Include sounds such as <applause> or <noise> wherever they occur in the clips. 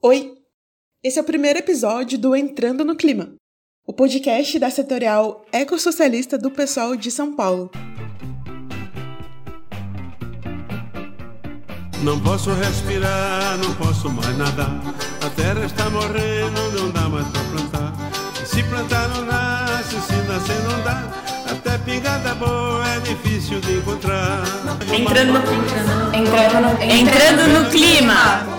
Oi! Esse é o primeiro episódio do Entrando no Clima, o podcast da setorial ecossocialista do PSOL de São Paulo. Não posso respirar, não posso mais nadar. A terra está morrendo, não dá mais pra plantar. Se plantar não nasce, se nascer não dá. Até pingada boa é difícil de encontrar. Entrando no, entrando no, entrando no clima.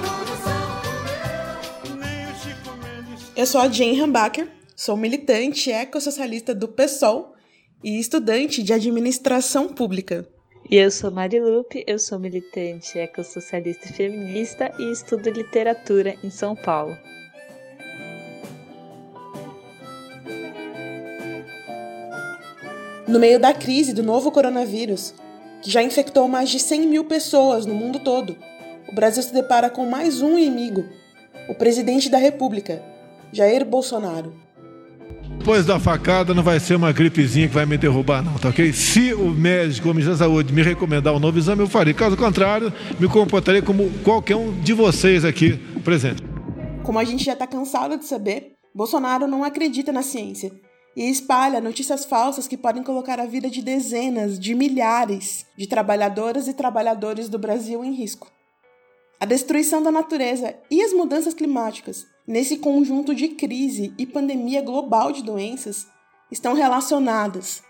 Eu sou a Jane Hambacher, sou militante ecossocialista do PSOL e estudante de administração pública. E eu sou Marilupe, eu sou militante ecossocialista e feminista e estudo literatura em São Paulo. No meio da crise do novo coronavírus, que já infectou mais de 100 mil pessoas no mundo todo, o Brasil se depara com mais um inimigo, o presidente da República, Jair Bolsonaro. Depois da facada não vai ser uma gripezinha que vai me derrubar, não, tá ok? Se o médico ou o ministro da Saúde me recomendar um novo exame, eu farei. Caso contrário, me comportarei como qualquer um de vocês aqui presente. Como a gente já está cansado de saber, Bolsonaro não acredita na ciência e espalha notícias falsas que podem colocar a vida de dezenas, de milhares de trabalhadoras e trabalhadores do Brasil em risco. A destruição da natureza e as mudanças climáticas, nesse conjunto de crise e pandemia global de doenças, estão relacionadas.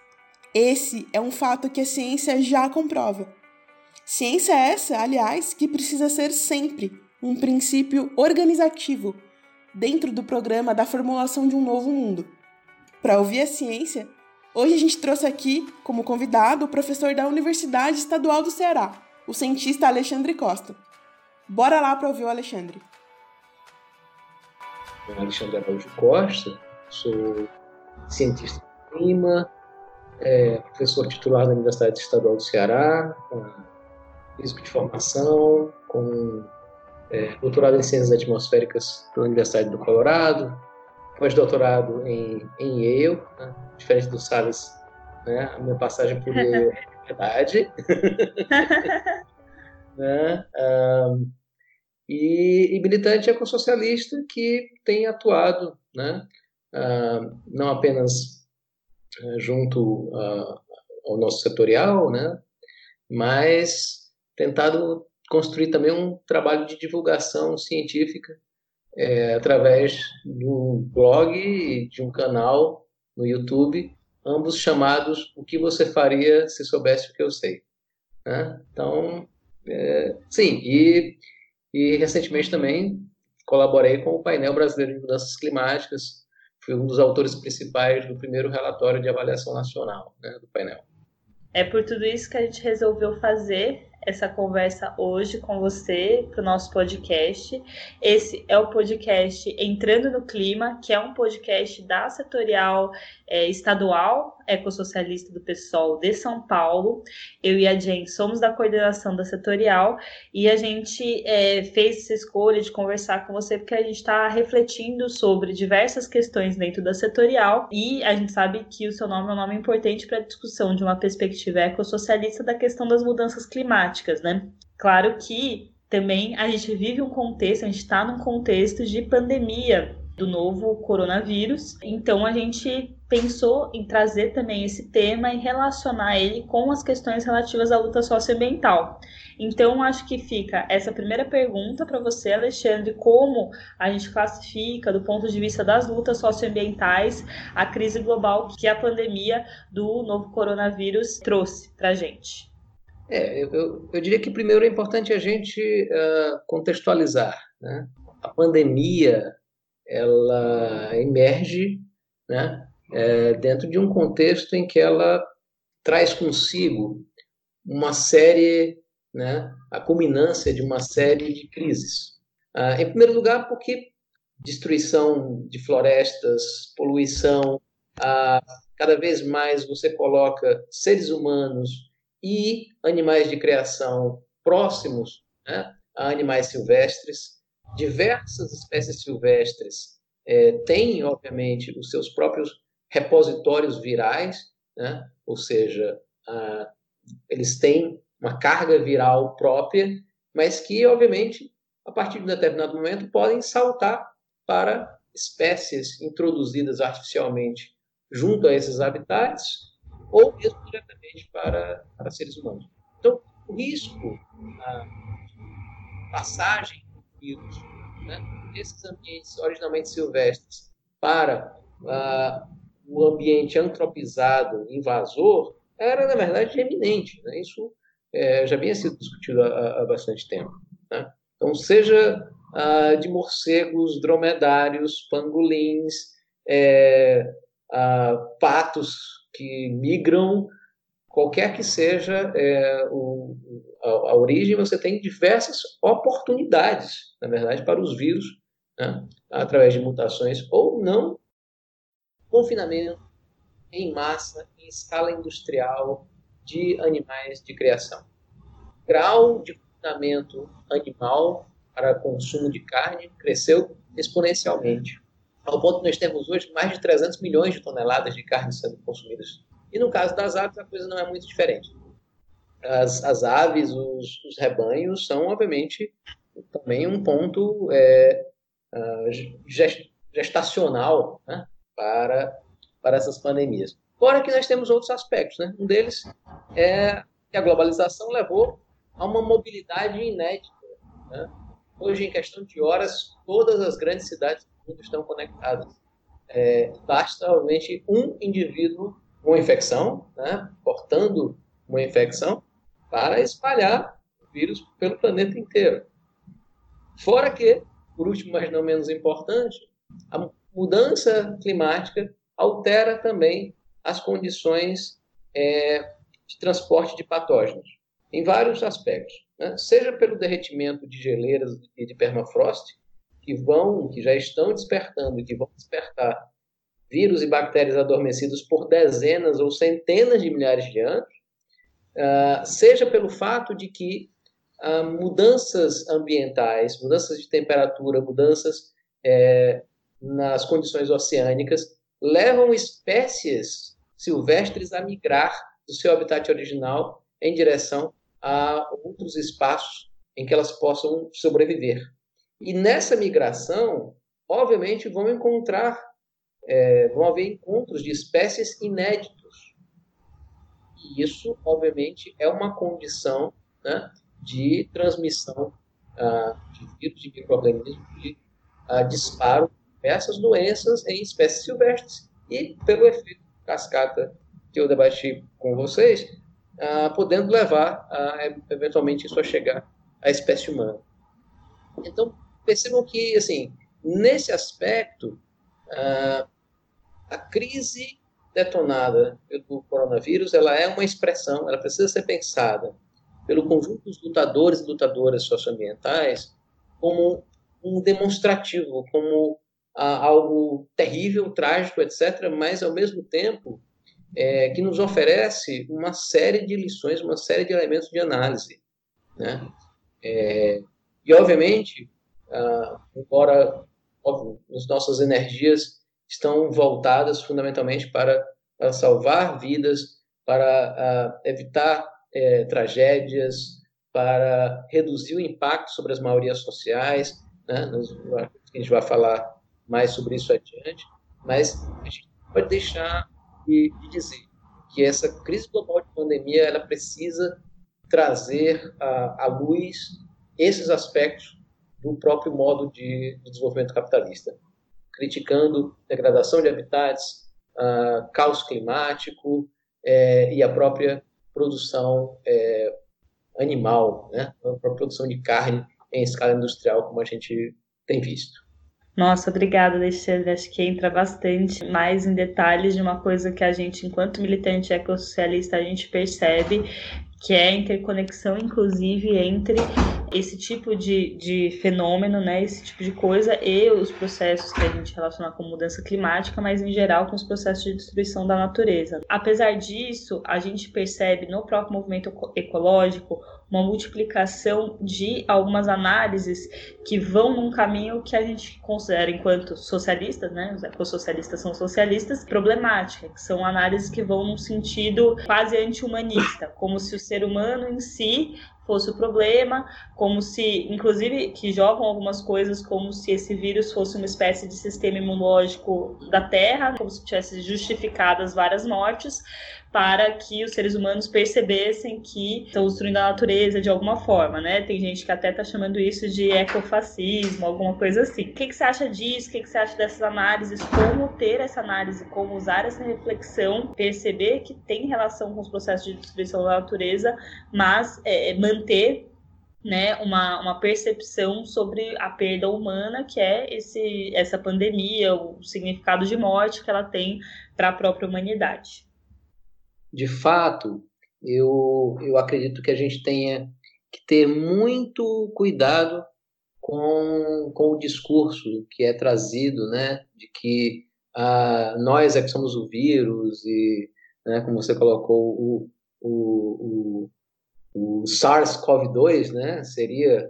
Esse é um fato que a ciência já comprova. Ciência essa, aliás, que precisa ser sempre um princípio organizativo dentro do programa da formulação de um novo mundo. Para ouvir a ciência, hoje a gente trouxe aqui como convidado o professor da Universidade Estadual do Ceará, o cientista Alexandre Costa. Bora lá para ouvir o Alexandre. Alexandre Araújo Costa, sou cientista de clima, é, professor titular da Universidade Estadual do Ceará, físico de formação, com é, doutorado em Ciências Atmosféricas pela Universidade do Colorado, pós-doutorado em, em Yale, né? diferente do Salles, né? a minha passagem por Yale é <laughs> verdade. <laughs> né? Um, e, e militante ecossocialista que tem atuado, né, uh, não apenas uh, junto uh, ao nosso setorial, né, mas tentado construir também um trabalho de divulgação científica é, através de um blog e de um canal no YouTube, ambos chamados O que você faria se soubesse o que eu sei. Né? Então, é, sim, e e recentemente também colaborei com o painel brasileiro de mudanças climáticas. Fui um dos autores principais do primeiro relatório de avaliação nacional né, do painel. É por tudo isso que a gente resolveu fazer essa conversa hoje com você para o nosso podcast. Esse é o podcast Entrando no Clima, que é um podcast da setorial é, estadual ecossocialista do PSOL de São Paulo. Eu e a Jen somos da coordenação da setorial e a gente é, fez essa escolha de conversar com você porque a gente está refletindo sobre diversas questões dentro da setorial e a gente sabe que o seu nome é um nome importante para a discussão de uma perspectiva ecossocialista da questão das mudanças climáticas, né? Claro que também a gente vive um contexto, a gente está num contexto de pandemia do novo coronavírus. Então a gente pensou em trazer também esse tema e relacionar ele com as questões relativas à luta socioambiental. Então acho que fica essa primeira pergunta para você, Alexandre, como a gente classifica do ponto de vista das lutas socioambientais a crise global que a pandemia do novo coronavírus trouxe para a gente. É, eu, eu, diria que primeiro é importante a gente uh, contextualizar. Né? A pandemia ela emerge né, é, dentro de um contexto em que ela traz consigo uma série, né, a culminância de uma série de crises. Ah, em primeiro lugar, porque destruição de florestas, poluição, ah, cada vez mais você coloca seres humanos e animais de criação próximos né, a animais silvestres, diversas espécies silvestres é, têm, obviamente, os seus próprios repositórios virais, né? ou seja, eles têm uma carga viral própria, mas que, obviamente, a partir de um determinado momento, podem saltar para espécies introduzidas artificialmente junto a esses habitats ou mesmo para, para seres humanos. Então, o risco de passagem do vírus né, desses ambientes originalmente silvestres para o ambiente antropizado, invasor, era, na verdade, eminente. Né? Isso é, já vinha sido discutido há, há bastante tempo. Né? Então, seja ah, de morcegos, dromedários, pangolins, é, ah, patos que migram, qualquer que seja é, o, a, a, origem, você tem diversas oportunidades, na verdade, para os vírus, né? através de mutações ou não, confinamento em massa, em escala industrial de animais de criação. Grau de confinamento animal para consumo de carne cresceu exponencialmente, ao ponto que nós temos hoje mais de 300 milhões de toneladas de carne sendo consumidas. E no caso das aves, a coisa não é muito diferente. As, as aves, os, os rebanhos, são, obviamente, também um ponto é, uh, gestacional né, para, para essas pandemias. Fora que nós temos outros aspectos. Né? Um deles é que a globalização levou a uma mobilidade inédita. Né? Hoje, em questão de horas, todas as grandes cidades do mundo estão conectadas. É, basta, obviamente, um indivíduo com infecção, né, portando uma infecção, para espalhar o vírus pelo planeta inteiro. Fora que, por último, mas não menos importante, a mudança climática altera também as condições é, de transporte de patógenos, em vários aspectos né? seja pelo derretimento de geleiras e de permafrost, que vão, que já estão despertando, que vão despertar vírus e bactérias adormecidos por dezenas ou centenas de milhares de anos, uh, seja pelo fato de que uh, mudanças ambientais, mudanças de temperatura, mudanças é, nas condições oceânicas, levam espécies silvestres a migrar do seu habitat original em direção a outros espaços em que elas possam sobreviver. E nessa migração, obviamente, vão encontrar, é, vão haver encontros de espécies inéditos. E isso, obviamente, é uma condição né, de transmissão ah, de vírus, de microorganismos, de ah, disparo de diversas doenças em espécies silvestres. E pelo efeito cascata que eu debati com vocês, uh, podendo levar, eventualmente, isso a chegar à espécie humana. Então, percebam que, assim, nesse aspecto, uh, a crise detonada pelo coronavírus, ela é uma expressão, ela precisa ser pensada pelo conjunto dos lutadores e lutadoras socioambientais como um demonstrativo, como algo terrível, trágico, etc., mas, ao mesmo tempo, é, que nos oferece uma série de lições, uma série de elementos de análise. Né? É, e, obviamente, ah, embora óbvio, as nossas energias estão voltadas fundamentalmente para, para salvar vidas, para ah, evitar é, tragédias, para reduzir o impacto sobre as maiorias sociais. Né? Nós, a gente vai falar mais sobre isso adiante, mas a gente pode deixar de, de dizer que essa crise global de pandemia ela precisa trazer à, à luz esses aspectos do próprio modo de, de desenvolvimento capitalista, criticando degradação de habitats, uh, caos climático é, e a própria produção é, animal, né? a própria produção de carne em escala industrial, como a gente tem visto. Nossa, obrigada, Alexandre. Acho que entra bastante mais em detalhes de uma coisa que a gente, enquanto militante ecossocialista, a gente percebe que é a interconexão, inclusive, entre esse tipo de, de fenômeno, né, esse tipo de coisa e os processos que a gente relaciona com mudança climática, mas em geral com os processos de destruição da natureza. Apesar disso, a gente percebe no próprio movimento ecológico uma multiplicação de algumas análises que vão num caminho que a gente considera, enquanto socialistas, né, os ecossocialistas são socialistas, problemática, que são análises que vão num sentido quase anti-humanista, como se o ser humano em si fosse o problema, como se, inclusive, que jogam algumas coisas como se esse vírus fosse uma espécie de sistema imunológico da Terra, como se tivesse justificadas várias mortes, para que os seres humanos percebessem que estão destruindo a natureza de alguma forma, né? Tem gente que até está chamando isso de ecofascismo, alguma coisa assim. O que, que você acha disso? O que, que você acha dessas análises? Como ter essa análise? Como usar essa reflexão? Perceber que tem relação com os processos de destruição da natureza, mas é, manter né, uma, uma percepção sobre a perda humana, que é esse, essa pandemia, o significado de morte que ela tem para a própria humanidade de fato, eu, eu acredito que a gente tenha que ter muito cuidado com, com o discurso que é trazido, né, de que ah, nós é que somos o vírus e, né, como você colocou, o, o, o, o SARS-CoV-2, né, seria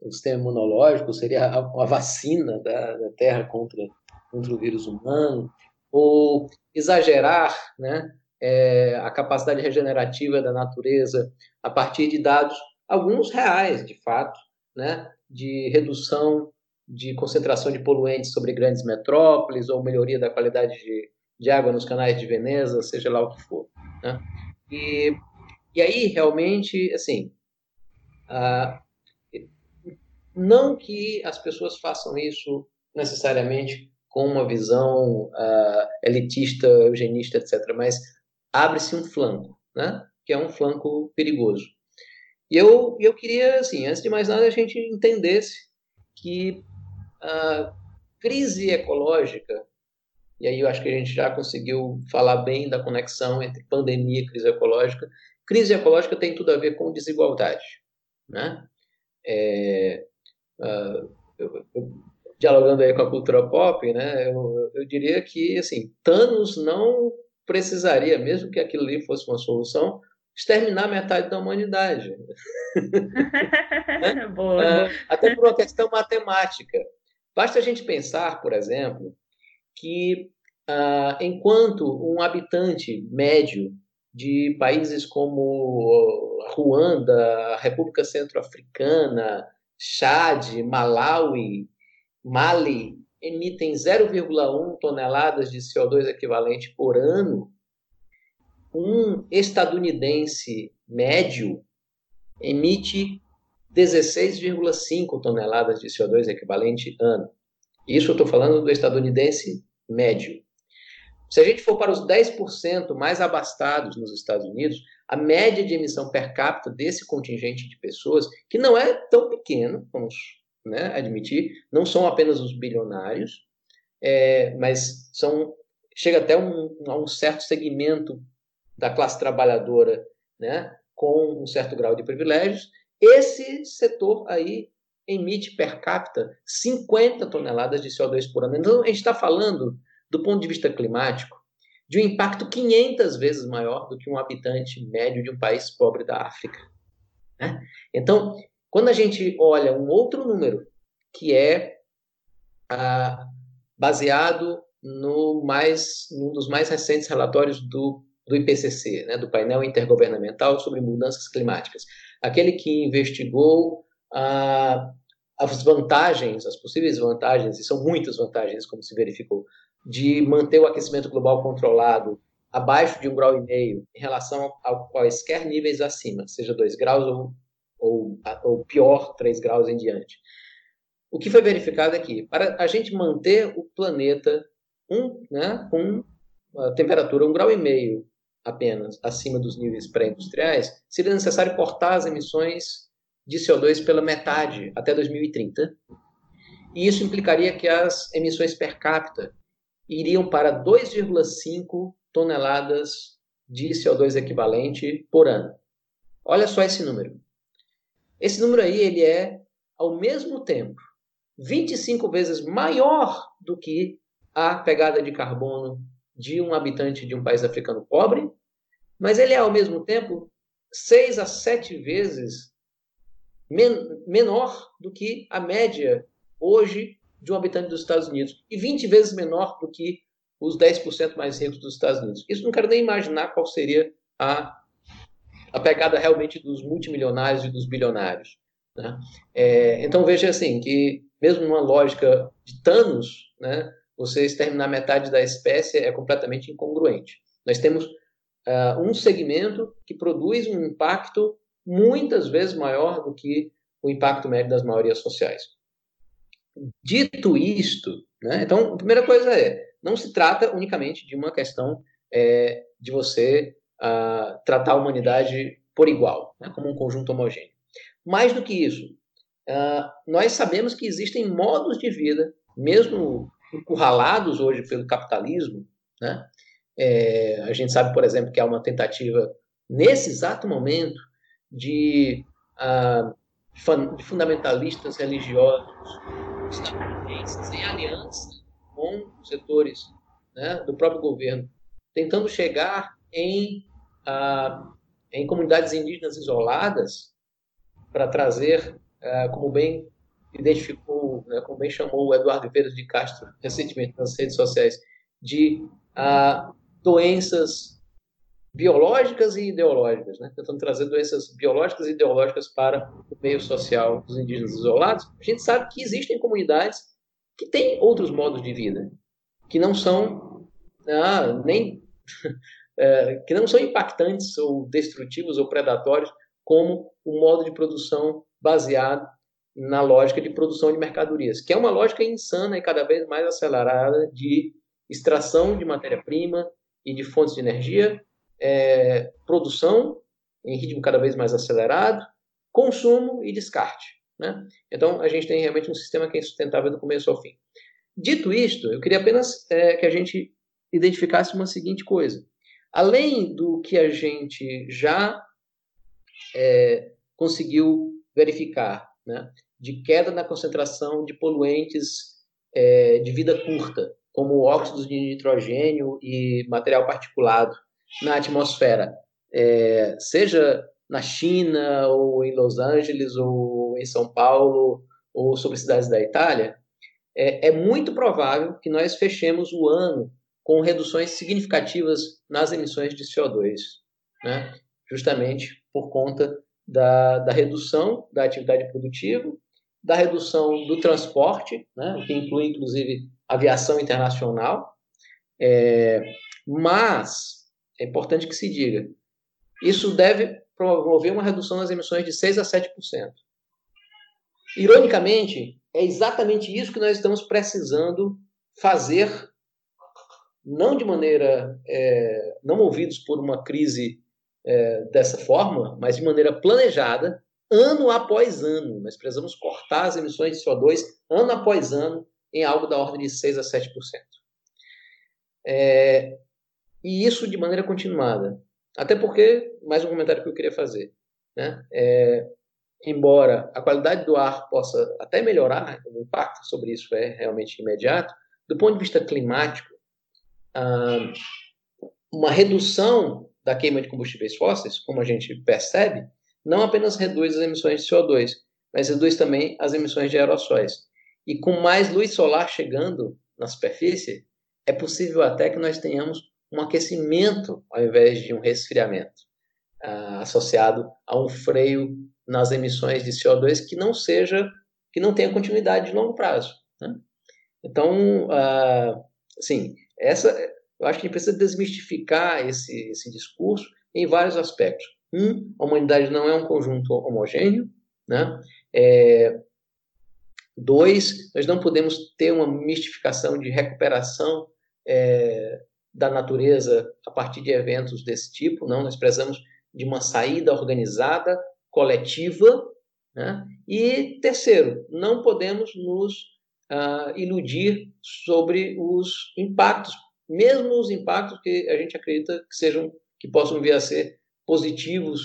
o sistema imunológico, seria a, a vacina da, da Terra contra, contra o vírus humano, ou exagerar, né, é, a capacidade regenerativa da natureza a partir de dados, alguns reais, de fato, né, de redução de concentração de poluentes sobre grandes metrópoles ou melhoria da qualidade de, de água nos canais de Veneza, seja lá o que for. Né? E, e aí, realmente, assim, ah, não que as pessoas façam isso necessariamente com uma visão ah, elitista, eugenista, etc., mas abre-se um flanco, né? que é um flanco perigoso. E eu, eu queria, assim, antes de mais nada, a gente entendesse que a crise ecológica, e aí eu acho que a gente já conseguiu falar bem da conexão entre pandemia e crise ecológica. Crise ecológica tem tudo a ver com desigualdade. Né? É, uh, eu, eu, dialogando aí com a cultura pop, né, eu, eu diria que assim, Thanos não precisaria, mesmo que aquilo ali fosse uma solução, exterminar metade da humanidade. né? <laughs> boa, é, até por uma questão matemática. Basta a gente pensar, por exemplo, que ah, enquanto um habitante médio de países como Ruanda, República Centro-Africana, Chad, Malawi, Mali emitem 0,1 toneladas de CO2 equivalente por ano, um estadunidense médio emite 16,5 toneladas de CO2 equivalente ano. Isso eu estou falando do estadunidense médio. Se a gente for para os 10% mais abastados nos Estados Unidos, a média de emissão per capita desse contingente de pessoas, que não é tão pequeno, vamos né, admitir, não são apenas os bilionários, é, mas são chega até um, a um certo segmento da classe trabalhadora, né, com um certo grau de privilégios. Esse setor aí emite per capita 50 toneladas de CO2 por ano. Então, a gente está falando, do ponto de vista climático, de um impacto 500 vezes maior do que um habitante médio de um país pobre da África. Né? Então, quando a gente olha um outro número, que é ah, baseado no mais, num dos mais recentes relatórios do, do IPCC, né, do painel intergovernamental sobre mudanças climáticas, aquele que investigou ah, as vantagens, as possíveis vantagens, e são muitas vantagens, como se verificou, de manter o aquecimento global controlado abaixo de um grau e meio em relação a quaisquer níveis acima, seja 2 graus ou ou, ou pior, 3 graus em diante. O que foi verificado? É para a gente manter o planeta um, né, com a temperatura um grau e meio apenas acima dos níveis pré-industriais, seria necessário cortar as emissões de CO2 pela metade até 2030. E isso implicaria que as emissões per capita iriam para 2,5 toneladas de CO2 equivalente por ano. Olha só esse número. Esse número aí ele é, ao mesmo tempo, 25 vezes maior do que a pegada de carbono de um habitante de um país africano pobre, mas ele é, ao mesmo tempo, 6 a 7 vezes men menor do que a média hoje de um habitante dos Estados Unidos e 20 vezes menor do que os 10% mais ricos dos Estados Unidos. Isso não quero nem imaginar qual seria a, a pegada realmente dos multimilionários e dos bilionários. Né? É, então veja assim que mesmo numa lógica de Thanos, né, você exterminar metade da espécie é completamente incongruente. Nós temos uh, um segmento que produz um impacto muitas vezes maior do que o impacto médio das maiorias sociais. Dito isto, né, então a primeira coisa é não se trata unicamente de uma questão é, de você tratar a humanidade por igual, né, como um conjunto homogêneo. Mais do que isso, uh, nós sabemos que existem modos de vida, mesmo encurralados hoje pelo capitalismo, né? É, a gente sabe, por exemplo, que há uma tentativa nesse exato momento de, uh, fundamentalistas religiosos estadunidenses em aliança com setores né, do próprio governo, tentando chegar em, uh, em comunidades indígenas isoladas para trazer, uh, como bem identificou, né, como bem chamou o Eduardo Vieira de Castro recentemente nas redes sociais, de uh, doenças biológicas e ideológicas, né? tentando trazer doenças biológicas e ideológicas para o meio social dos indígenas isolados. A gente sabe que existem comunidades que têm outros modos de vida, que não são ah, nem <laughs> é, que não são impactantes ou destrutivos ou predatórios como o modo de produção baseado na lógica de produção de mercadorias, que é uma lógica insana e cada vez mais acelerada de extração de matéria-prima e de fontes de energia, é, produção em ritmo cada vez mais acelerado, consumo e descarte. Né? Então, a gente tem realmente um sistema que é insustentável do começo ao fim. Dito isto, eu queria apenas é, que a gente identificasse uma seguinte coisa. Além do que a gente já é, conseguiu verificar né, de queda na concentração de poluentes é, de vida curta, como óxidos de nitrogênio e material particulado na atmosfera, é, seja na China, ou em Los Angeles, ou em São Paulo, ou sobre cidades da Itália, é, é muito provável que nós fechemos o ano com reduções significativas nas emissões de CO2, né? justamente por conta da, da redução da atividade produtiva da redução do transporte, né, que inclui inclusive aviação internacional, é, mas é importante que se diga, isso deve promover uma redução das emissões de 6 a 7%. Ironicamente, é exatamente isso que nós estamos precisando fazer, não de maneira, é, não movidos por uma crise é, dessa forma, mas de maneira planejada, ano após ano. Nós precisamos cortar as emissões de CO2 ano após ano em algo da ordem de 6 a 7%. É, e isso de maneira continuada. Até porque, mais um comentário que eu queria fazer. Né? É, embora a qualidade do ar possa até melhorar, o impacto sobre isso é realmente imediato, do ponto de vista climático, ah, uma redução da queima de combustíveis fósseis, como a gente percebe, não apenas reduz as emissões de CO2, mas reduz também as emissões de aerossóis. E com mais luz solar chegando na superfície, é possível até que nós tenhamos um aquecimento ao invés de um resfriamento, ah, associado a um freio nas emissões de CO2 que não seja, que não tenha continuidade de longo prazo. Né? Então, ah, assim, essa, eu acho que a gente precisa desmistificar esse, esse discurso em vários aspectos. Um, a humanidade não é um conjunto homogêneo, né? É, dois, nós não podemos ter uma mistificação de recuperação é, da natureza a partir de eventos desse tipo, não, nós precisamos de uma saída organizada, coletiva, né? E terceiro, não podemos nos uh, iludir sobre os impactos, mesmo os impactos que a gente acredita que sejam que possam vir a ser positivos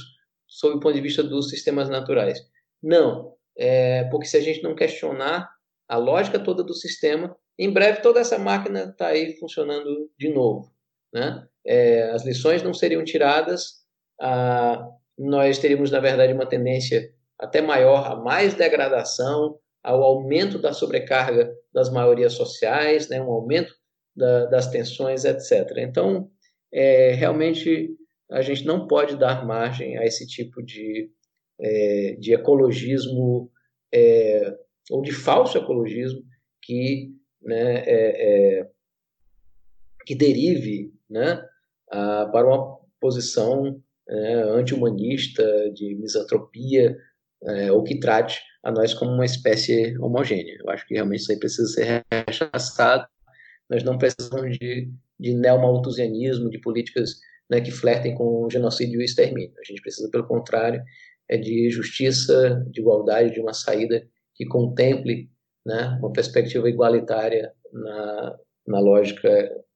sob o ponto de vista dos sistemas naturais. Não, é, porque se a gente não questionar a lógica toda do sistema, em breve toda essa máquina está aí funcionando de novo. Né? É, as lições não seriam tiradas, nós teríamos, na verdade, uma tendência até maior, a mais degradação, ao aumento da sobrecarga das maiorias sociais, né, um aumento da, das tensões, etc. Então, é, realmente, a gente não pode dar margem a esse tipo de, é, de ecologismo é, ou de falso ecologismo que, né, é, é, que derive né, a, para uma posição né, anti-humanista, de misantropia, é, ou que trate a nós como uma espécie homogênea. Eu acho que realmente isso aí precisa ser rechaçado. Nós não precisamos de, de neomalthusianismo, de políticas né, que flertem com o genocídio e o extermínio. A gente precisa, pelo contrário, é de justiça, de igualdade, de uma saída que contemple né, uma perspectiva igualitária na, na lógica,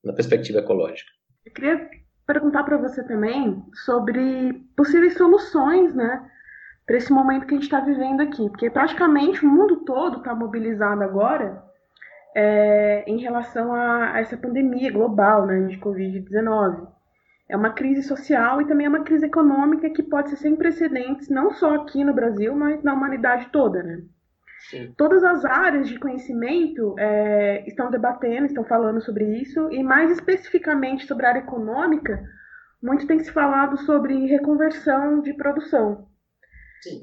na perspectiva ecológica. Eu queria perguntar para você também sobre possíveis soluções, né, para esse momento que a gente está vivendo aqui, porque praticamente o mundo todo está mobilizado agora é, em relação a, a, essa pandemia global né, de Covid-19. É uma crise social e também é uma crise econômica que pode ser sem precedentes, não só aqui no Brasil, mas na humanidade toda. Né? Sim. Todas as áreas de conhecimento é, estão debatendo, estão falando sobre isso, e mais especificamente sobre a área econômica, muito tem se falado sobre reconversão de produção.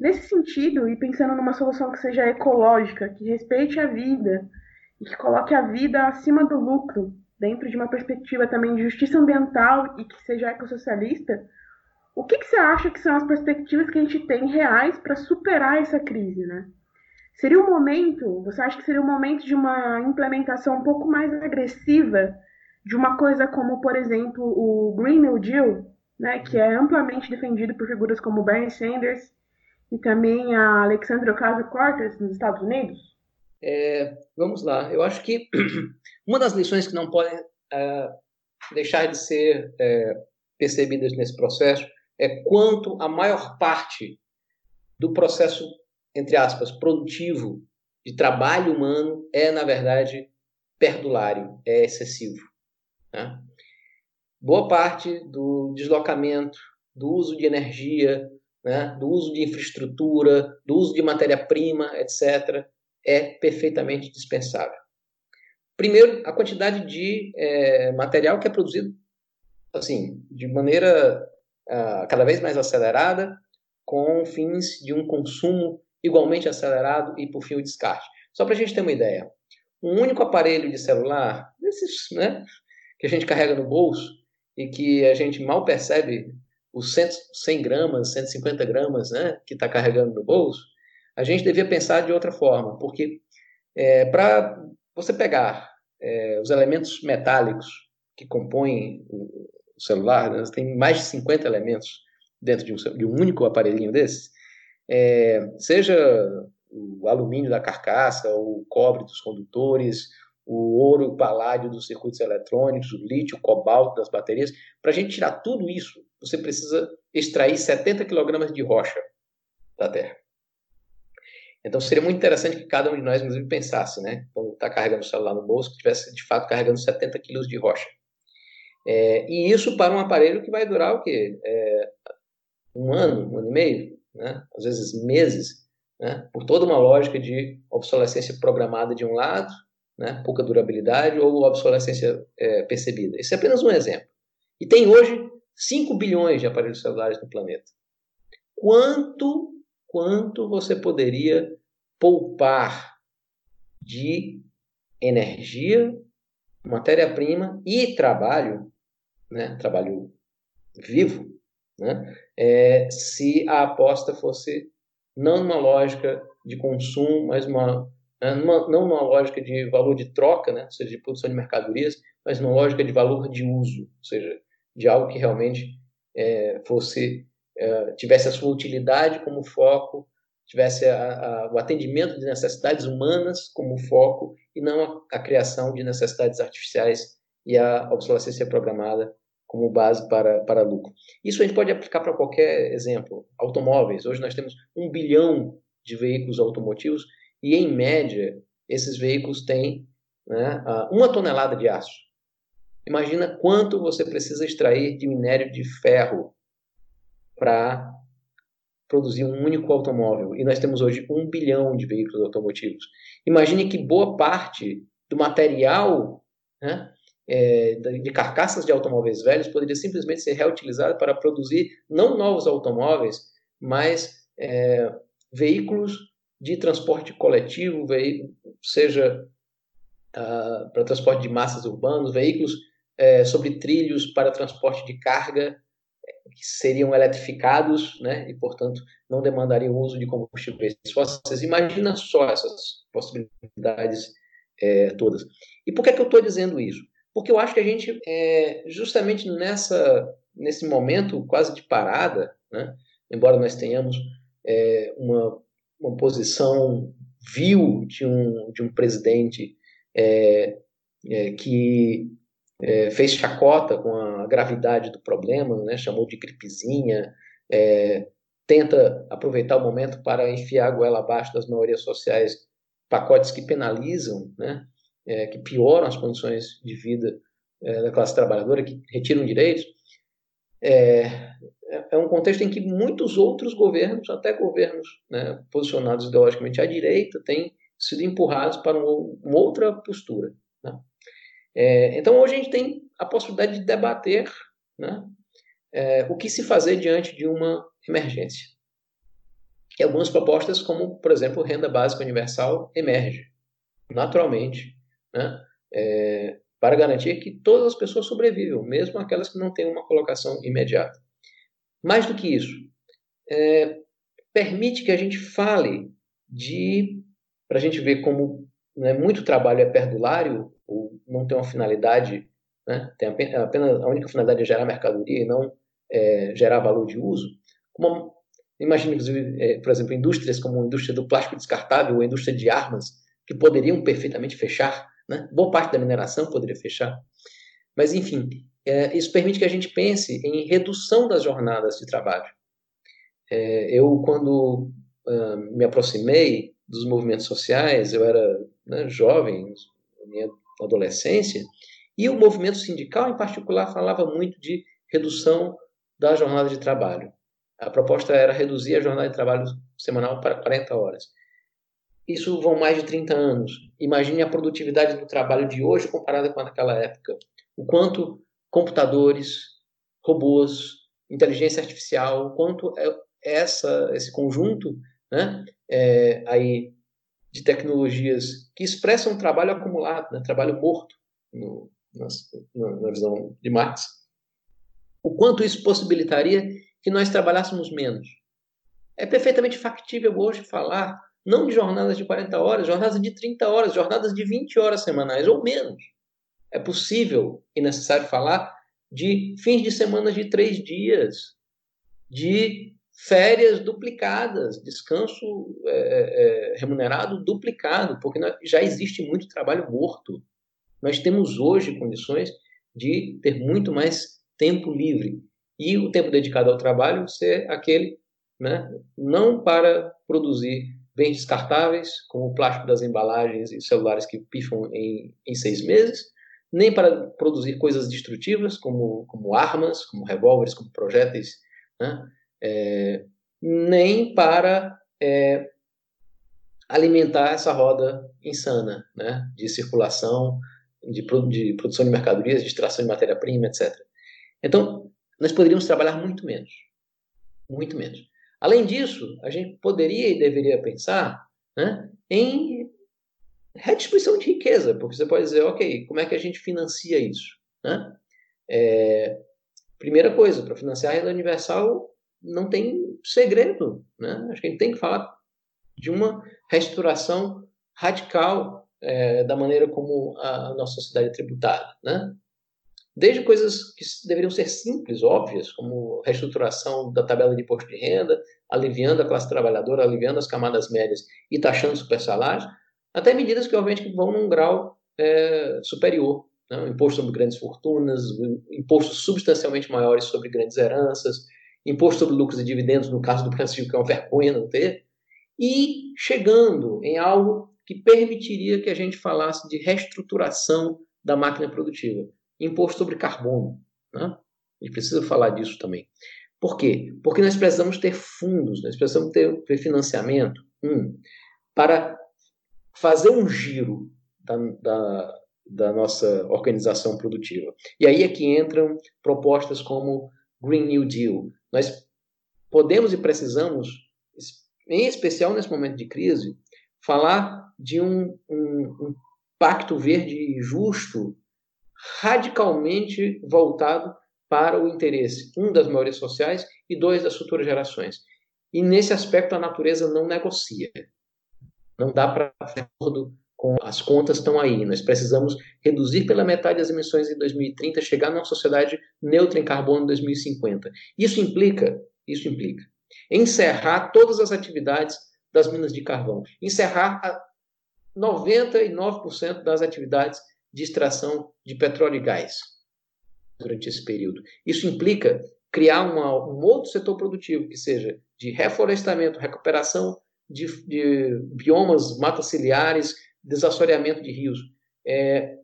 Nesse sentido, e pensando numa solução que seja ecológica, que respeite a vida e que coloque a vida acima do lucro, dentro de uma perspectiva também de justiça ambiental e que seja ecossocialista, o que, que você acha que são as perspectivas que a gente tem reais para superar essa crise, né? Seria um momento, você acha que seria um momento de uma implementação um pouco mais agressiva de uma coisa como, por exemplo, o Green New Deal, né, que é amplamente defendido por figuras como Bernie Sanders e também a Alexandria Ocasio-Cortez nos Estados Unidos? É, vamos lá. Eu acho que <clears throat> uma das lições que não podem é, deixar de ser é, percebidas nesse processo é quanto a maior parte do processo, entre aspas, produtivo de trabalho humano é, na verdade, perdulário, é excessivo. Né? Boa parte do deslocamento, do uso de energia, né, do uso de infraestrutura, do uso de matéria-prima, etc., é perfeitamente dispensável. Primeiro, a quantidade de é, material que é produzido assim, de maneira uh, cada vez mais acelerada, com fins de um consumo igualmente acelerado e, por fim, o descarte. Só para a gente ter uma ideia, um único aparelho de celular, desses né, que a gente carrega no bolso e que a gente mal percebe os 100, 100 gramas, 150 gramas né, que está carregando no bolso, a gente devia pensar de outra forma, porque é, para você pegar é, os elementos metálicos que compõem o celular, né, tem mais de 50 elementos dentro de um, de um único aparelhinho desse, é, seja o alumínio da carcaça, o cobre dos condutores, o ouro, o paládio dos circuitos eletrônicos, o lítio, o cobalto das baterias. Para a gente tirar tudo isso, você precisa extrair 70 quilogramas de rocha da Terra. Então seria muito interessante que cada um de nós, inclusive, pensasse, né? Quando está carregando o celular no bolso, que estivesse de fato carregando 70 quilos de rocha. É, e isso para um aparelho que vai durar o quê? É, um ano, um ano e meio, né? às vezes meses, né? por toda uma lógica de obsolescência programada de um lado, né? pouca durabilidade, ou obsolescência é, percebida. Esse é apenas um exemplo. E tem hoje 5 bilhões de aparelhos celulares no planeta. Quanto, quanto você poderia poupar de energia, matéria-prima e trabalho, né, trabalho vivo, né, é, se a aposta fosse não numa lógica de consumo, mas uma, né, numa, não numa lógica de valor de troca, né, ou seja, de produção de mercadorias, mas numa lógica de valor de uso, ou seja, de algo que realmente é, fosse é, tivesse a sua utilidade como foco, tivesse a, a, o atendimento de necessidades humanas como foco e não a, a, criação de necessidades artificiais e a obsolescência programada como base para, para lucro. Isso a gente pode aplicar para qualquer exemplo. Automóveis. Hoje nós temos um bilhão de veículos automotivos e, em média, esses veículos têm né, uma tonelada de aço. Imagina quanto você precisa extrair de minério de ferro para produzir um único automóvel e nós temos hoje um bilhão de veículos automotivos. Imagine que boa parte do material né, é, de carcaças de automóveis velhos poderia simplesmente ser reutilizado para produzir não novos automóveis, mas é, veículos de transporte coletivo, seja uh, para transporte de massas urbanos, veículos é, sobre trilhos para transporte de carga, que seriam eletrificados, né, e portanto não demandariam o uso de combustíveis fósseis. Imagina só essas possibilidades é, todas. E por que, é que eu estou dizendo isso? Porque eu acho que a gente, é, justamente nessa, nesse momento quase de parada, né, embora nós tenhamos é, uma, uma posição vil de um, de um presidente é, é, que é, fez chacota com a gravidade do problema, né, chamou de gripezinha, é, tenta aproveitar o momento para enfiar a goela abaixo das maiorias sociais pacotes que penalizam, né, é, que pioram as condições de vida é, da classe trabalhadora, que retiram direitos. É, é um contexto em que muitos outros governos, até governos né, posicionados ideologicamente à direita, têm sido empurrados para uma outra postura. Né? É, então, hoje a gente tem a possibilidade de debater né, é, o que se fazer diante de uma emergência. E algumas propostas, como, por exemplo, renda básica universal, emerge naturalmente né, é, para garantir que todas as pessoas sobrevivam, mesmo aquelas que não têm uma colocação imediata. Mais do que isso, é, permite que a gente fale de, para a gente ver como né, muito trabalho é perdulário, ou não tem uma finalidade, né, tem apenas, a única finalidade é gerar mercadoria e não é, gerar valor de uso. Como, imagine, é, por exemplo, indústrias como a indústria do plástico descartável ou a indústria de armas, que poderiam perfeitamente fechar, né? boa parte da mineração poderia fechar. Mas, enfim, é, isso permite que a gente pense em redução das jornadas de trabalho. É, eu, quando uh, me aproximei dos movimentos sociais, eu era né, jovem, minha adolescência, e o movimento sindical, em particular, falava muito de redução da jornada de trabalho. A proposta era reduzir a jornada de trabalho semanal para 40 horas. Isso vão mais de 30 anos. Imagine a produtividade do trabalho de hoje comparada com aquela época. O quanto computadores, robôs, inteligência artificial, quanto é essa, esse conjunto né, é, aí de tecnologias que expressam trabalho acumulado, né, trabalho morto, no, na, na visão de Marx, o quanto isso possibilitaria que nós trabalhássemos menos. É perfeitamente factível hoje falar não de jornadas de 40 horas, jornadas de 30 horas, jornadas de 20 horas semanais ou menos é possível e necessário falar de fins de semana de três dias, de férias duplicadas, descanso é, é, é, remunerado duplicado, porque já existe muito trabalho morto. Nós temos hoje condições de ter muito mais tempo livre e o tempo dedicado ao trabalho ser aquele, né, não para produzir bens descartáveis, como o plástico das embalagens e celulares que pifam em, em seis meses, nem para produzir coisas destrutivas, como, como armas, como revólveres, como projéteis, né? É, nem para é, alimentar essa roda insana né? de circulação, de, de produção de mercadorias, de extração de matéria-prima, etc. Então, nós poderíamos trabalhar muito menos. Muito menos. Além disso, a gente poderia e deveria pensar né, em redistribuição de riqueza, porque você pode dizer, ok, como é que a gente financia isso? Né? É, primeira coisa, para financiar a renda universal não tem segredo. Né? Acho que a gente tem que falar de uma reestruturação radical é, da maneira como a nossa sociedade é tributada. Né? Desde coisas que deveriam ser simples, óbvias, como reestruturação da tabela de imposto de renda, aliviando a classe trabalhadora, aliviando as camadas médias e taxando super salários, até medidas que, obviamente, vão num grau é, superior. Né? Imposto sobre grandes fortunas, impostos substancialmente maiores sobre grandes heranças, imposto sobre lucros e dividendos, no caso do Brasil, que é uma vergonha não ter, e chegando em algo que permitiria que a gente falasse de reestruturação da máquina produtiva. Imposto sobre carbono. Né? A gente precisa falar disso também. Por quê? Porque nós precisamos ter fundos, nós precisamos ter, financiamento, um, para fazer um giro da, da, da nossa organização produtiva. E aí é que entram propostas como Green New Deal. Nós podemos e precisamos, em especial nesse momento de crise, falar de um, um, um pacto verde justo radicalmente voltado para o interesse, um, das maiorias sociais e dois, das futuras gerações. E nesse aspecto a natureza não negocia. Não dá para acordo com as contas estão aí. Nós precisamos reduzir pela metade as emissões em 2030, chegar numa sociedade neutra em carbono em 2050. Isso implica, isso implica encerrar todas as atividades das minas de carvão, encerrar 99% das atividades de extração de petróleo e gás durante esse período. Isso implica criar uma, um outro setor produtivo que seja de reflorestamento, recuperação de, de biomas mataciliares, desassoreamento de rios é,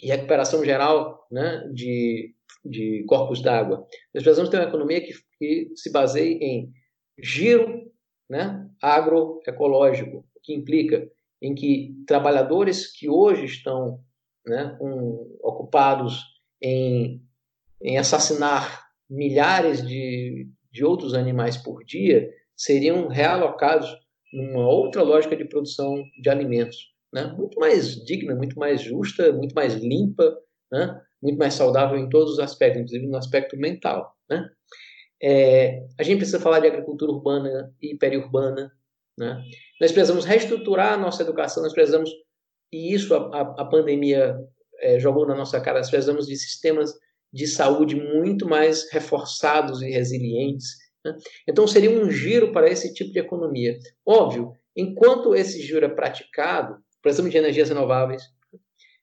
e recuperação geral né, de, de corpos d'água. Nós precisamos ter uma economia que, que se baseie em giro né, agroecológico, que implica em que trabalhadores que hoje estão né, um, ocupados em, em assassinar milhares de, de outros animais por dia seriam realocados numa outra lógica de produção de alimentos, né? muito mais digna, muito mais justa, muito mais limpa, né? muito mais saudável em todos os aspectos, inclusive no aspecto mental. Né? É, a gente precisa falar de agricultura urbana e periurbana. Né? Nós precisamos reestruturar a nossa educação, nós precisamos, e isso a, a, a pandemia é, jogou na nossa cara, nós precisamos de sistemas de saúde muito mais reforçados e resilientes. Né? Então, seria um giro para esse tipo de economia. Óbvio, enquanto esse giro é praticado, precisamos de energias renováveis.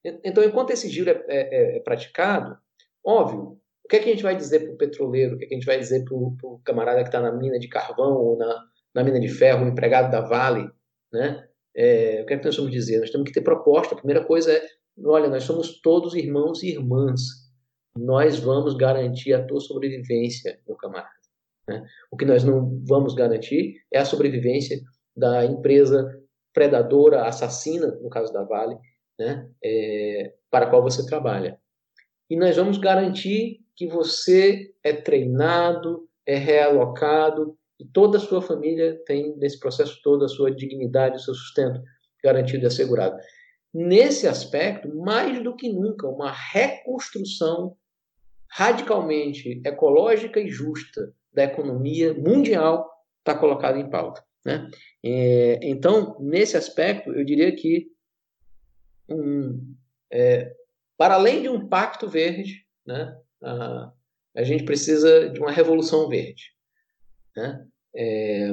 Então, enquanto esse giro é, é, é praticado, óbvio, o que, é que a gente vai dizer para o petroleiro, o que, é que a gente vai dizer para o camarada que está na mina de carvão ou na, na mina de ferro, o empregado da Vale, né? É, o que é que nós vamos dizer? Nós temos que ter proposta. A primeira coisa é, olha, nós somos todos irmãos e irmãs. Nós vamos garantir a tua sobrevivência, meu camarada. Né? O que nós não vamos garantir é a sobrevivência da empresa predadora, assassina, no caso da Vale, né? É, para a qual você trabalha. E nós vamos garantir que você é treinado, é realocado e toda a sua família tem, nesse processo todo, a sua dignidade, o seu sustento garantido e assegurado. Nesse aspecto, mais do que nunca, uma reconstrução radicalmente ecológica e justa da economia mundial está colocada em pauta. Né? É, então, nesse aspecto, eu diria que, um, é, para além de um pacto verde, né, a, a gente precisa de uma revolução verde. Né? É,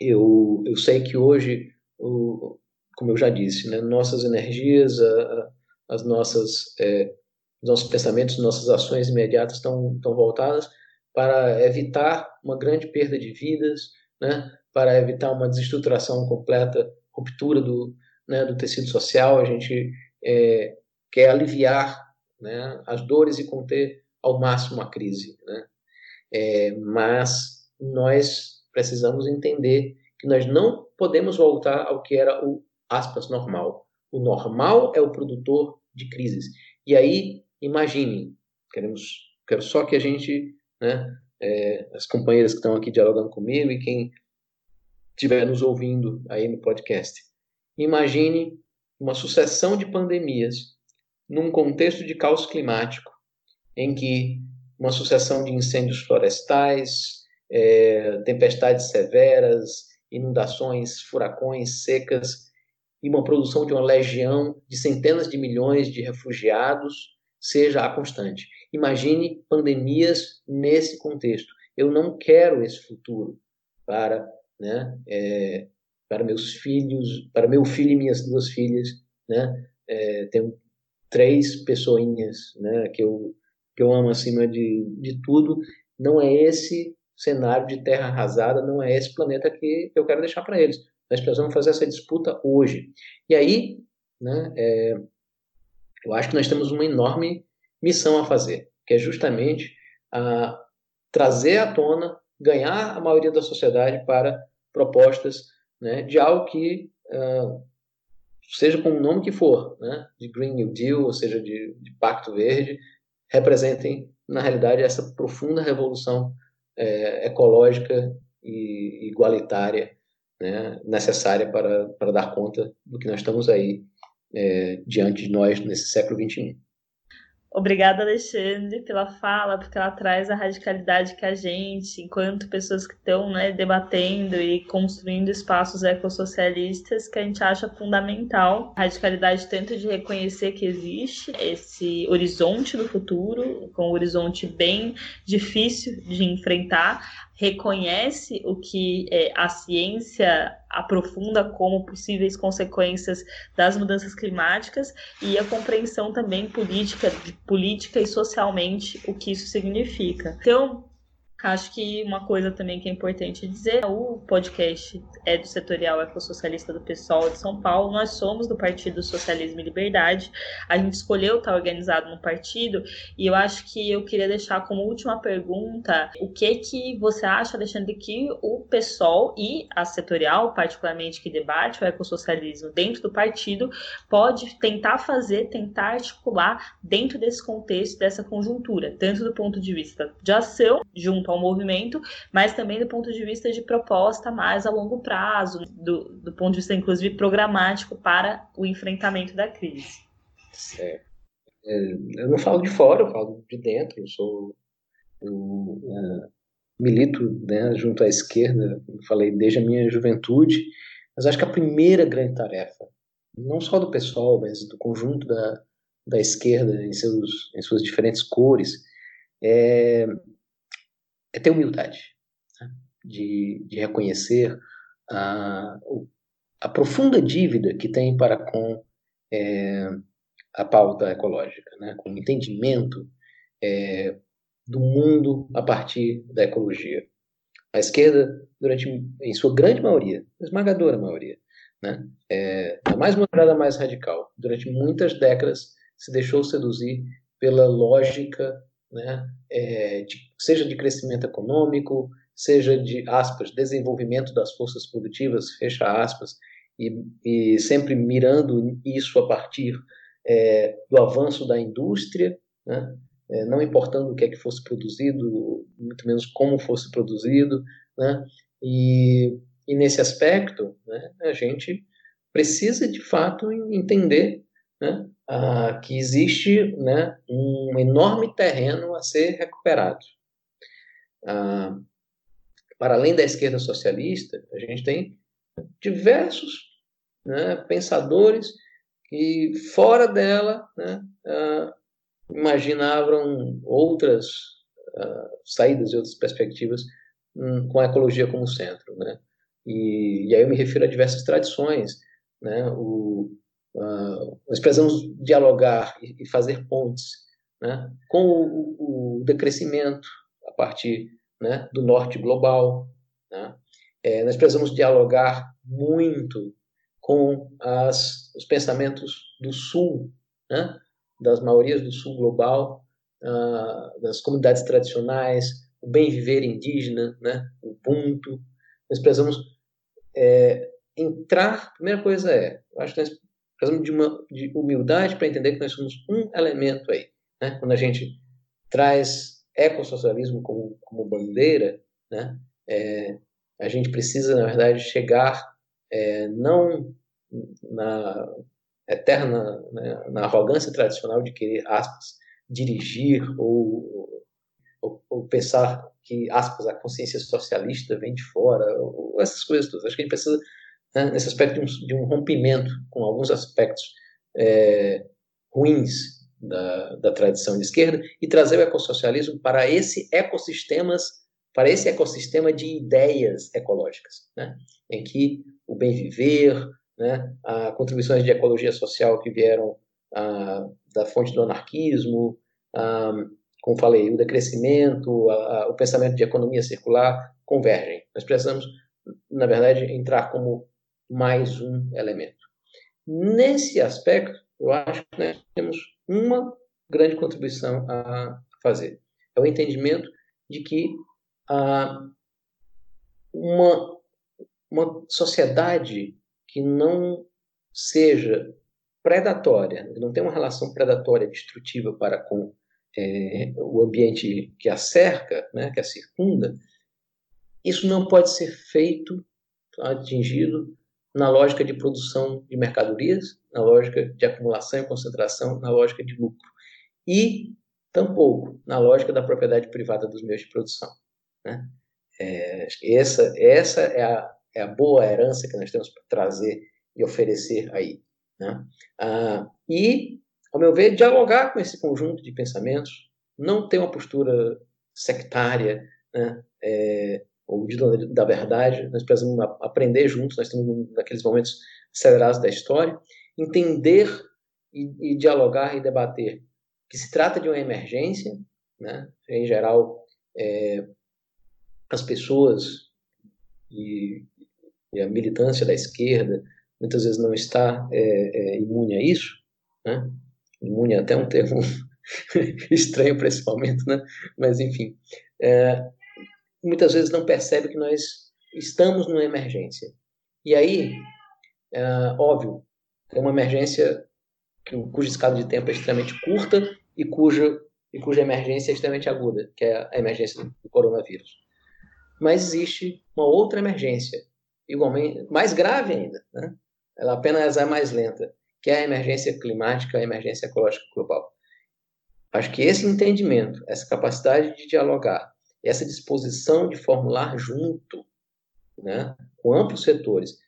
eu, eu sei que hoje, o, como eu já disse, né, nossas energias, a, as nossas, é, os nossos pensamentos, nossas ações imediatas estão voltadas para evitar uma grande perda de vidas, né, para evitar uma desestruturação completa, ruptura do, né, do tecido social. A gente é, quer aliviar né, as dores e conter ao máximo a crise. Né? É, mas nós precisamos entender que nós não podemos voltar ao que era o aspas normal. O normal é o produtor de crises. E aí, imagine, queremos, quero só que a gente, né, é, as companheiras que estão aqui dialogando comigo e quem estiver nos ouvindo aí no podcast, imagine uma sucessão de pandemias num contexto de caos climático, em que uma sucessão de incêndios florestais, é, tempestades severas, inundações, furacões, secas e uma produção de uma legião de centenas de milhões de refugiados seja a constante. Imagine pandemias nesse contexto. Eu não quero esse futuro para, né, é, para meus filhos, para meu filho e minhas duas filhas, né? É, tenho três pessoinhas, né, que eu que eu amo acima de, de tudo. Não é esse cenário de terra arrasada, não é esse planeta que eu quero deixar para eles. Nós precisamos fazer essa disputa hoje. E aí, né, é, eu acho que nós temos uma enorme missão a fazer, que é justamente a trazer à tona, ganhar a maioria da sociedade para propostas né, de algo que, uh, seja com o nome que for, né, de Green New Deal, ou seja, de, de Pacto Verde, representem, na realidade, essa profunda revolução é, ecológica e igualitária né, necessária para, para dar conta do que nós estamos aí é, diante de nós nesse século XXI. Obrigada, Alexandre, pela fala, porque ela traz a radicalidade que a gente, enquanto pessoas que estão né, debatendo e construindo espaços ecossocialistas, que a gente acha fundamental. A radicalidade tanto de reconhecer que existe esse horizonte do futuro, com um horizonte bem difícil de enfrentar, reconhece o que é, a ciência aprofunda como possíveis consequências das mudanças climáticas e a compreensão também política, política e socialmente o que isso significa. Então, Acho que uma coisa também que é importante dizer, o podcast é do setorial ecossocialista do PSOL de São Paulo, nós somos do Partido Socialismo e Liberdade, a gente escolheu estar organizado no partido, e eu acho que eu queria deixar como última pergunta, o que que você acha, Alexandre, que o PSOL e a setorial, particularmente que debate o ecossocialismo dentro do partido, pode tentar fazer, tentar articular dentro desse contexto, dessa conjuntura, tanto do ponto de vista de ação, junto junto ao movimento, mas também do ponto de vista de proposta mais a longo prazo, do, do ponto de vista, inclusive, programático para o enfrentamento da crise. É, é, eu não falo de fora, eu falo de dentro. Eu sou. Eu, é, milito né, junto à esquerda, falei, desde a minha juventude, mas acho que a primeira grande tarefa, não só do pessoal, mas do conjunto da, da esquerda em, seus, em suas diferentes cores, é é ter humildade, né? de, de reconhecer a, a profunda dívida que tem para com é, a pauta ecológica, né? com o entendimento é, do mundo a partir da ecologia. A esquerda, durante, em sua grande maioria, esmagadora maioria, né? é, a mais moderada, a mais radical, durante muitas décadas se deixou seduzir pela lógica né, é, de, seja de crescimento econômico, seja de, aspas, desenvolvimento das forças produtivas, fecha aspas, e, e sempre mirando isso a partir é, do avanço da indústria, né, é, não importando o que é que fosse produzido, muito menos como fosse produzido, né, e, e nesse aspecto, né, a gente precisa de fato entender né, ah, que existe né, um enorme terreno a ser recuperado. Ah, para além da esquerda socialista, a gente tem diversos né, pensadores que, fora dela, né, ah, imaginavam outras ah, saídas e outras perspectivas hum, com a ecologia como centro. Né? E, e, aí eu me refiro a diversas tradições. Né? O, Uh, nós precisamos dialogar e, e fazer pontes né, com o, o, decrescimento a partir né, do norte global. Né? É, nós precisamos dialogar muito com as, os pensamentos do sul, né, das maiorias do sul global, uh, das comunidades tradicionais, o bem viver indígena, né, o Ubuntu. Nós precisamos é, entrar. A primeira coisa é, eu acho que nós precisamos de uma de humildade para entender que nós somos um elemento aí. Né? Quando a gente traz ecossocialismo como, como bandeira, né? É, a gente precisa, na verdade, chegar é, não na eterna, né, na arrogância tradicional de querer, aspas, dirigir ou, ou, ou, pensar que, aspas, a consciência socialista vem de fora, ou essas coisas todas. Acho que a gente precisa né, nesse aspecto de um, de um, rompimento com alguns aspectos é, ruins da, da tradição de esquerda e trazer o ecossocialismo para esse ecossistemas para esse ecossistema de ideias ecológicas, né? em que o bem viver, né, as contribuições de ecologia social que vieram ah, da fonte do anarquismo, ah, como falei, o decrescimento, a, o pensamento de economia circular convergem. Nós precisamos, na verdade, entrar como mais um elemento. Nesse aspecto, eu acho que nós temos uma grande contribuição a fazer. É o entendimento de que ah, uma, uma sociedade que não seja predatória, não tem uma relação predatória destrutiva para com é, o ambiente que a cerca, né, que a circunda, isso não pode ser feito, atingido na lógica de produção de mercadorias, na lógica de acumulação e concentração, na lógica de lucro. E tampouco na lógica da propriedade privada dos meios de produção. Né? É, essa essa é, a, é a boa herança que nós temos para trazer e oferecer aí. Né? Ah, e, ao meu ver, dialogar com esse conjunto de pensamentos, não ter uma postura sectária, né? É, ou de da verdade, nós precisamos aprender juntos, nós estamos naqueles momentos acelerados da história, entender e, e dialogar e debater que se trata de uma emergência, né? em geral, é, as pessoas e, e, a militância da esquerda muitas vezes não está é, é, imune a isso, né? imune até um termo <laughs> estranho para esse momento, né? mas enfim, é, muitas vezes não percebe que nós estamos numa emergência. E aí, é, óbvio, é uma emergência cuja escala de tempo é extremamente curta e cuja, e cuja emergência é extremamente aguda, que é a emergência do coronavírus. Mas existe uma outra emergência, igualmente mais grave ainda, né? ela apenas é mais lenta, que é a emergência climática, a emergência ecológica global. Acho que esse entendimento, essa capacidade de dialogar, essa disposição de formular junto, né, com amplos setores,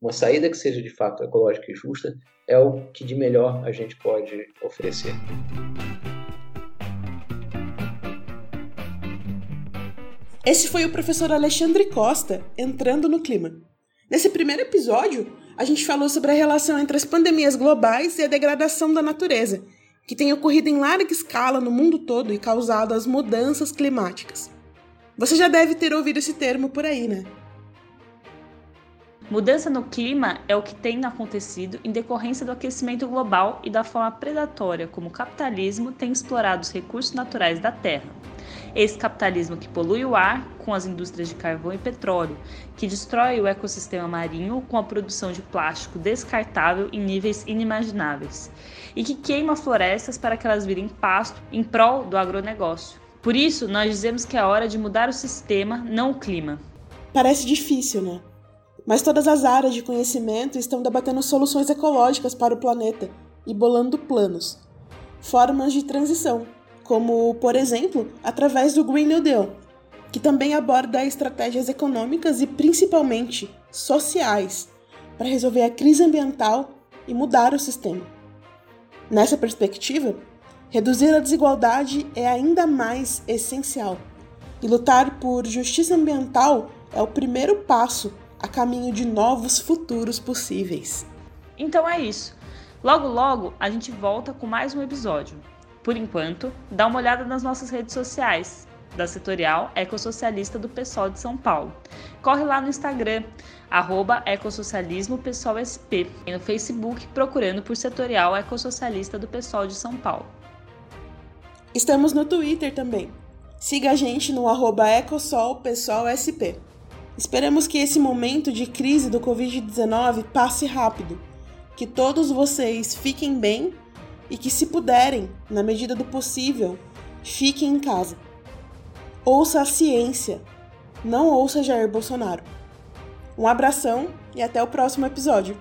uma saída que seja de fato ecológica e justa, é o que de melhor a gente pode oferecer. Esse foi o professor Alexandre Costa entrando no clima. Nesse primeiro episódio, a gente falou sobre a relação entre as pandemias globais e a degradação da natureza, que tem ocorrido em larga escala no mundo todo e causado as mudanças climáticas. Você já deve ter ouvido esse termo por aí, né? Mudança no clima é o que tem acontecido em decorrência do aquecimento global e da forma predatória como o capitalismo tem explorado os recursos naturais da Terra. Esse capitalismo que polui o ar com as indústrias de carvão e petróleo, que destrói o ecossistema marinho com a produção de plástico descartável em níveis inimagináveis, e que queima florestas para que elas virem pasto em prol do agronegócio. Por isso, nós dizemos que é hora de mudar o sistema, não o clima. Parece difícil, né? Mas todas as áreas de conhecimento estão debatendo soluções ecológicas para o planeta e bolando planos, formas de transição, como, por exemplo, através do Green New Deal, que também aborda estratégias econômicas e principalmente sociais para resolver a crise ambiental e mudar o sistema. Nessa perspectiva, reduzir a desigualdade é ainda mais essencial, e lutar por justiça ambiental é o primeiro passo a caminho de novos futuros possíveis. Então é isso. Logo, logo a gente volta com mais um episódio. Por enquanto, dá uma olhada nas nossas redes sociais da Setorial Ecossocialista do PSOL de São Paulo. Corre lá no Instagram, arroba Ecossocialismo SP, e no Facebook procurando por Setorial Ecossocialista do PSOL de São Paulo. Estamos no Twitter também. Siga a gente no arroba Ecosol PSOL SP. Esperamos que esse momento de crise do Covid-19 passe rápido, que todos vocês fiquem bem e que, se puderem, na medida do possível, fiquem em casa. Ouça a ciência, não ouça Jair Bolsonaro. Um abração e até o próximo episódio.